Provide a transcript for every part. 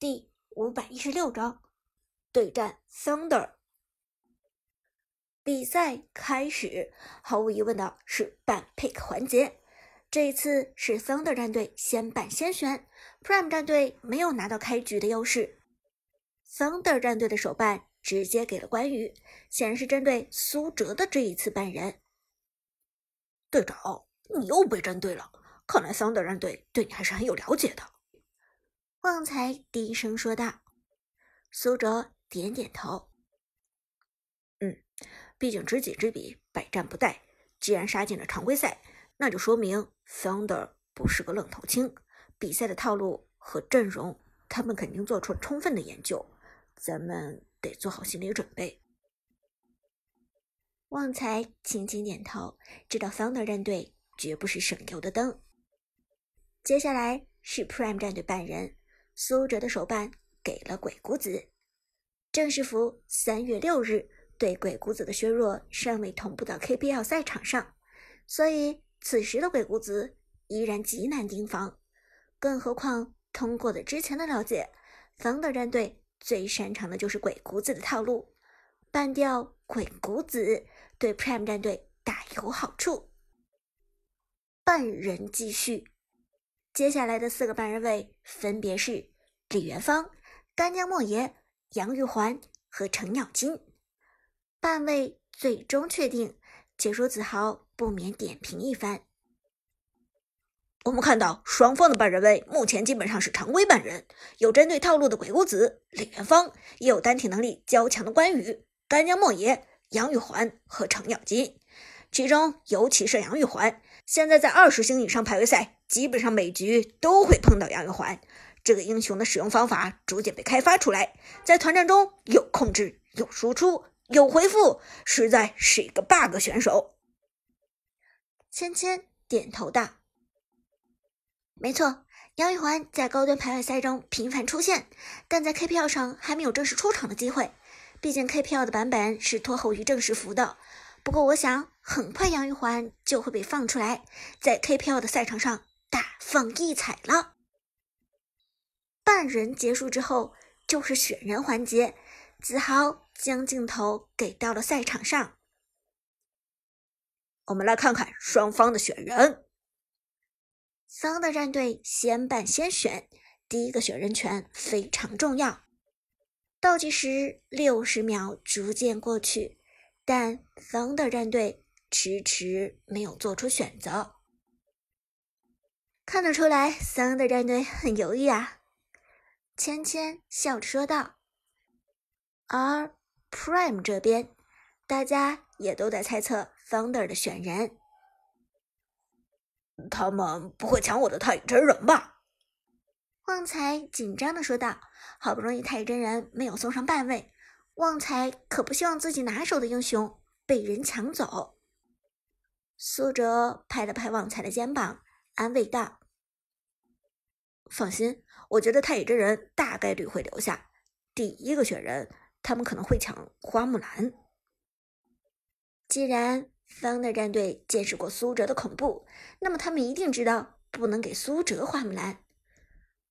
第五百一十六章对战 Thunder。比赛开始，毫无疑问的是半 pick 环节。这一次是 Thunder 战队先半先选，Prime 战队没有拿到开局的优势。Thunder 战队的手办直接给了关羽，显然是针对苏哲的这一次半人。队长，你又被针对了，看来 Thunder 战队对你还是很有了解的。旺财低声说道：“苏哲点点头，嗯，毕竟知己知彼，百战不殆。既然杀进了常规赛，那就说明 Thunder 不是个愣头青。比赛的套路和阵容，他们肯定做出充分的研究。咱们得做好心理准备。”旺财轻轻点头，知道 Thunder 战队绝不是省油的灯。接下来是 Prime 战队半人。苏哲的手办给了鬼谷子，正式服三月六日对鬼谷子的削弱尚未同步到 KPL 赛场上，所以此时的鬼谷子依然极难盯防。更何况通过了之前的了解，方的战队最擅长的就是鬼谷子的套路，办掉鬼谷子对 Prime 战队大有好处。半人继续。接下来的四个半人位分别是李元芳、干将莫邪、杨玉环和程咬金。半位最终确定，解说子豪不免点评一番。我们看到双方的半人位目前基本上是常规半人，有针对套路的鬼谷子、李元芳，也有单体能力较强的关羽、干将莫邪、杨玉环和程咬金。其中尤其是杨玉环。现在在二十星以上排位赛，基本上每局都会碰到杨玉环这个英雄的使用方法逐渐被开发出来，在团战中有控制、有输出、有回复，实在是一个 bug 选手。芊芊点头道：“没错，杨玉环在高端排位赛中频繁出现，但在 KPL 上还没有正式出场的机会，毕竟 KPL 的版本是拖后于正式服的。”不过，我想很快杨玉环就会被放出来，在 KPL 的赛场上大放异彩了。半人结束之后，就是选人环节。子豪将镜头给到了赛场上，我们来看看双方的选人。桑的战队先办先选，第一个选人权非常重要。倒计时六十秒逐渐过去。但 Thunder 战队迟迟没有做出选择，看得出来 Thunder 战队很犹豫啊。芊芊笑着说道。而 Prime 这边，大家也都在猜测 Thunder 的选人。他们不会抢我的太乙真人吧？旺财紧张的说道。好不容易太乙真人没有送上半位。旺财可不希望自己拿手的英雄被人抢走。苏哲拍了拍旺财的肩膀，安慰道：“放心，我觉得太乙真人大概率会留下。第一个选人，他们可能会抢花木兰。既然方的战队见识过苏哲的恐怖，那么他们一定知道不能给苏哲花木兰。”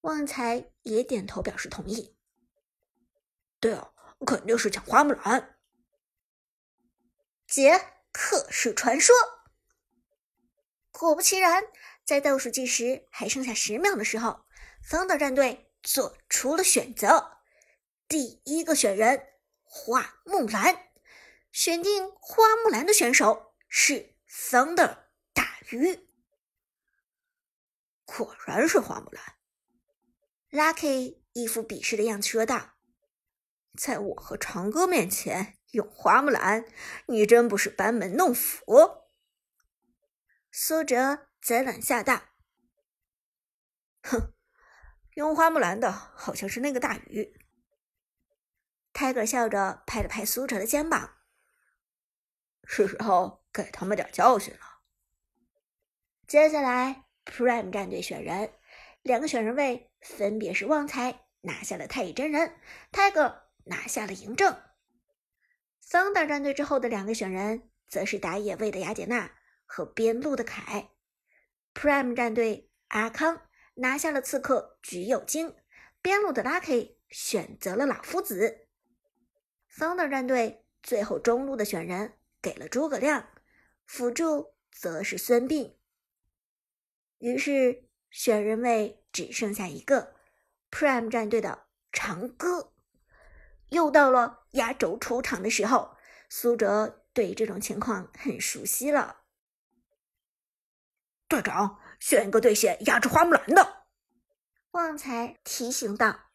旺财也点头表示同意。对哦。肯定是抢花木兰，杰克是传说。果不其然，在倒数计时还剩下十秒的时候，方的战队做出了选择。第一个选人花木兰，选定花木兰的选手是 Thunder 大鱼。果然是花木兰，Lucky 一副鄙视的样子说道。在我和长歌面前用花木兰，你真不是班门弄斧。苏哲则冷笑道：“哼，用花木兰的好像是那个大鱼。” Tiger 笑着拍了拍苏哲的肩膀：“是时候给他们点教训了。”接下来，Prime 战队选人，两个选人位分别是旺财拿下了太乙真人，Tiger。拿下了嬴政。桑德战队之后的两个选人，则是打野位的雅典娜和边路的凯。Prime 战队阿康拿下了刺客橘右京，边路的 Lucky 选择了老夫子，Thunder 战队最后中路的选人给了诸葛亮，辅助则是孙膑。于是选人位只剩下一个，Prime 战队的长歌。又到了压轴出场的时候，苏哲对这种情况很熟悉了。队长，选一个对线压制花木兰的。旺财提醒道：“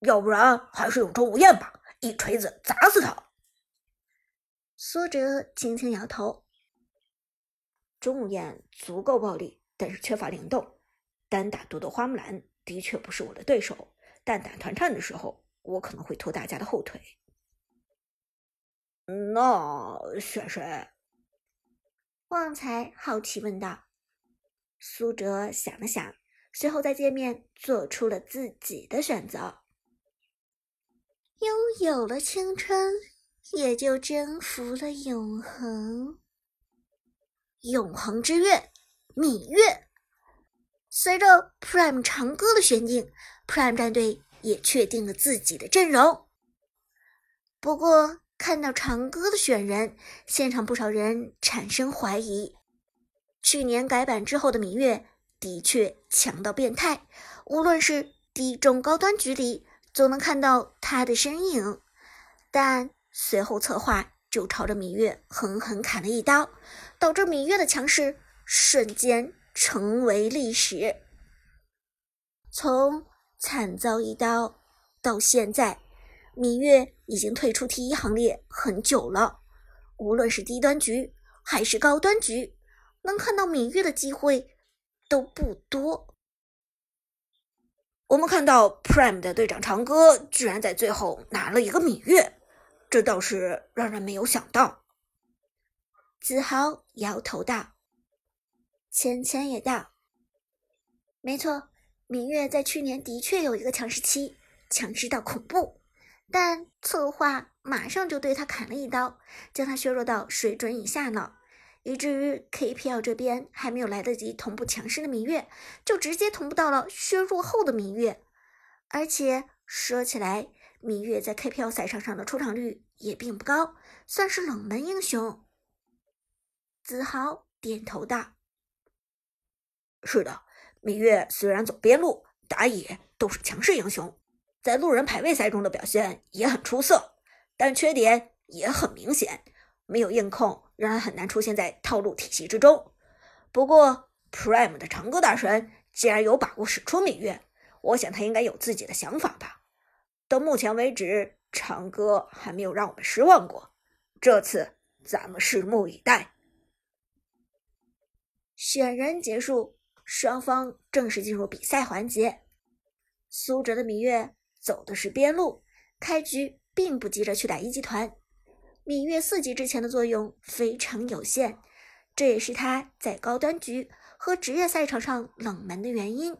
要不然还是用周无艳吧，一锤子砸死他。”苏哲轻轻摇头：“钟无艳足够暴力，但是缺乏灵动，单打独斗花木兰的确不是我的对手。但打团战的时候，我可能会拖大家的后腿。”那选谁？旺财好奇问道。苏哲想了想，随后在界面做出了自己的选择。拥有了青春，也就征服了永恒。永恒之月，芈月。随着 Prime 长歌的选定，Prime 战队也确定了自己的阵容。不过，看到长歌的选人，现场不少人产生怀疑。去年改版之后的芈月的确强到变态，无论是低中高端局里总能看到她的身影。但随后策划就朝着芈月狠狠砍了一刀，导致芈月的强势瞬间成为历史。从惨遭一刀到现在。芈月已经退出 T 一行列很久了，无论是低端局还是高端局，能看到芈月的机会都不多。我们看到 Prime 的队长长歌居然在最后拿了一个芈月，这倒是让人没有想到。子豪摇头道：“芊芊也道，没错，芈月在去年的确有一个强势期，强势到恐怖。”但策划马上就对他砍了一刀，将他削弱到水准以下呢，以至于 KPL 这边还没有来得及同步强势的芈月，就直接同步到了削弱后的芈月。而且说起来，芈月在 KPL 赛场上的出场率也并不高，算是冷门英雄。子豪点头道：“是的，芈月虽然走边路、打野都是强势英雄。”在路人排位赛中的表现也很出色，但缺点也很明显，没有硬控，让人很难出现在套路体系之中。不过，Prime 的长歌大神既然有把握使出芈月，我想他应该有自己的想法吧。到目前为止，长歌还没有让我们失望过，这次咱们拭目以待。选人结束，双方正式进入比赛环节。苏哲的芈月。走的是边路，开局并不急着去打一级团。芈月四级之前的作用非常有限，这也是他在高端局和职业赛场上冷门的原因。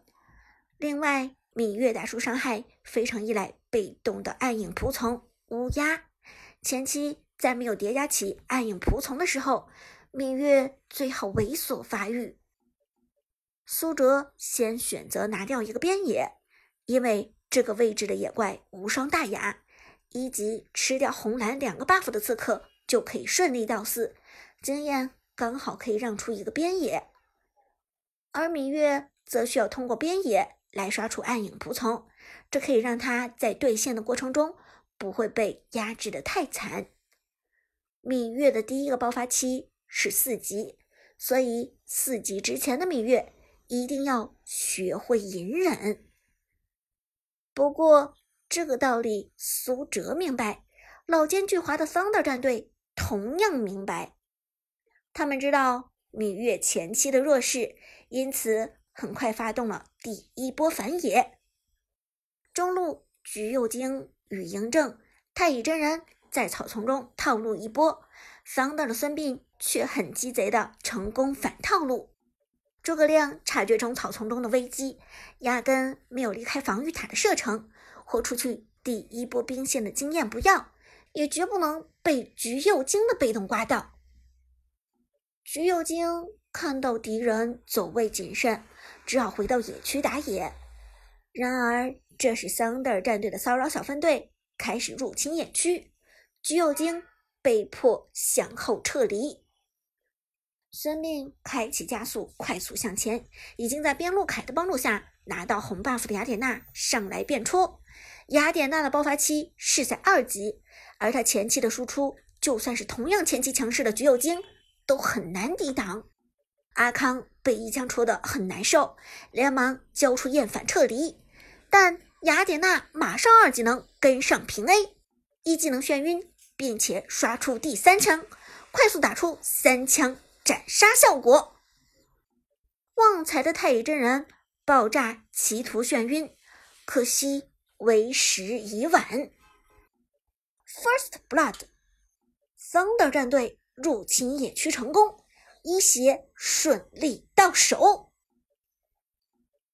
另外，芈月打出伤害非常依赖被动的暗影仆从乌鸦。前期在没有叠加起暗影仆从的时候，芈月最好猥琐发育。苏哲先选择拿掉一个边野，因为。这个位置的野怪无伤大雅，一级吃掉红蓝两个 buff 的刺客就可以顺利到四，经验刚好可以让出一个边野。而芈月则需要通过边野来刷出暗影仆从，这可以让他在对线的过程中不会被压制的太惨。芈月的第一个爆发期是四级，所以四级之前的芈月一定要学会隐忍。不过，这个道理苏哲明白，老奸巨猾的 Thunder 战队同样明白。他们知道芈月前期的弱势，因此很快发动了第一波反野。中路橘右京与嬴政、太乙真人在草丛中套路一波桑德的孙膑却很鸡贼的成功反套路。诸葛亮察觉中草丛中的危机，压根没有离开防御塔的射程，豁出去第一波兵线的经验不要，也绝不能被橘右京的被动刮到。橘右京看到敌人走位谨慎，只好回到野区打野。然而，这时 Thunder 战队的骚扰小分队开始入侵野区，橘右京被迫向后撤离。孙膑开启加速，快速向前，已经在边路凯的帮助下拿到红 buff 的雅典娜上来便戳。雅典娜的爆发期是在二级，而她前期的输出，就算是同样前期强势的橘右京都很难抵挡。阿康被一枪戳得很难受，连忙交出厌烦撤离。但雅典娜马上二技能跟上平 A，一技能眩晕，并且刷出第三枪，快速打出三枪斩杀效果。旺财的太乙真人爆炸企图眩晕，可惜为时已晚。First Blood，Thunder 战队入侵野区成功，一血顺利到手。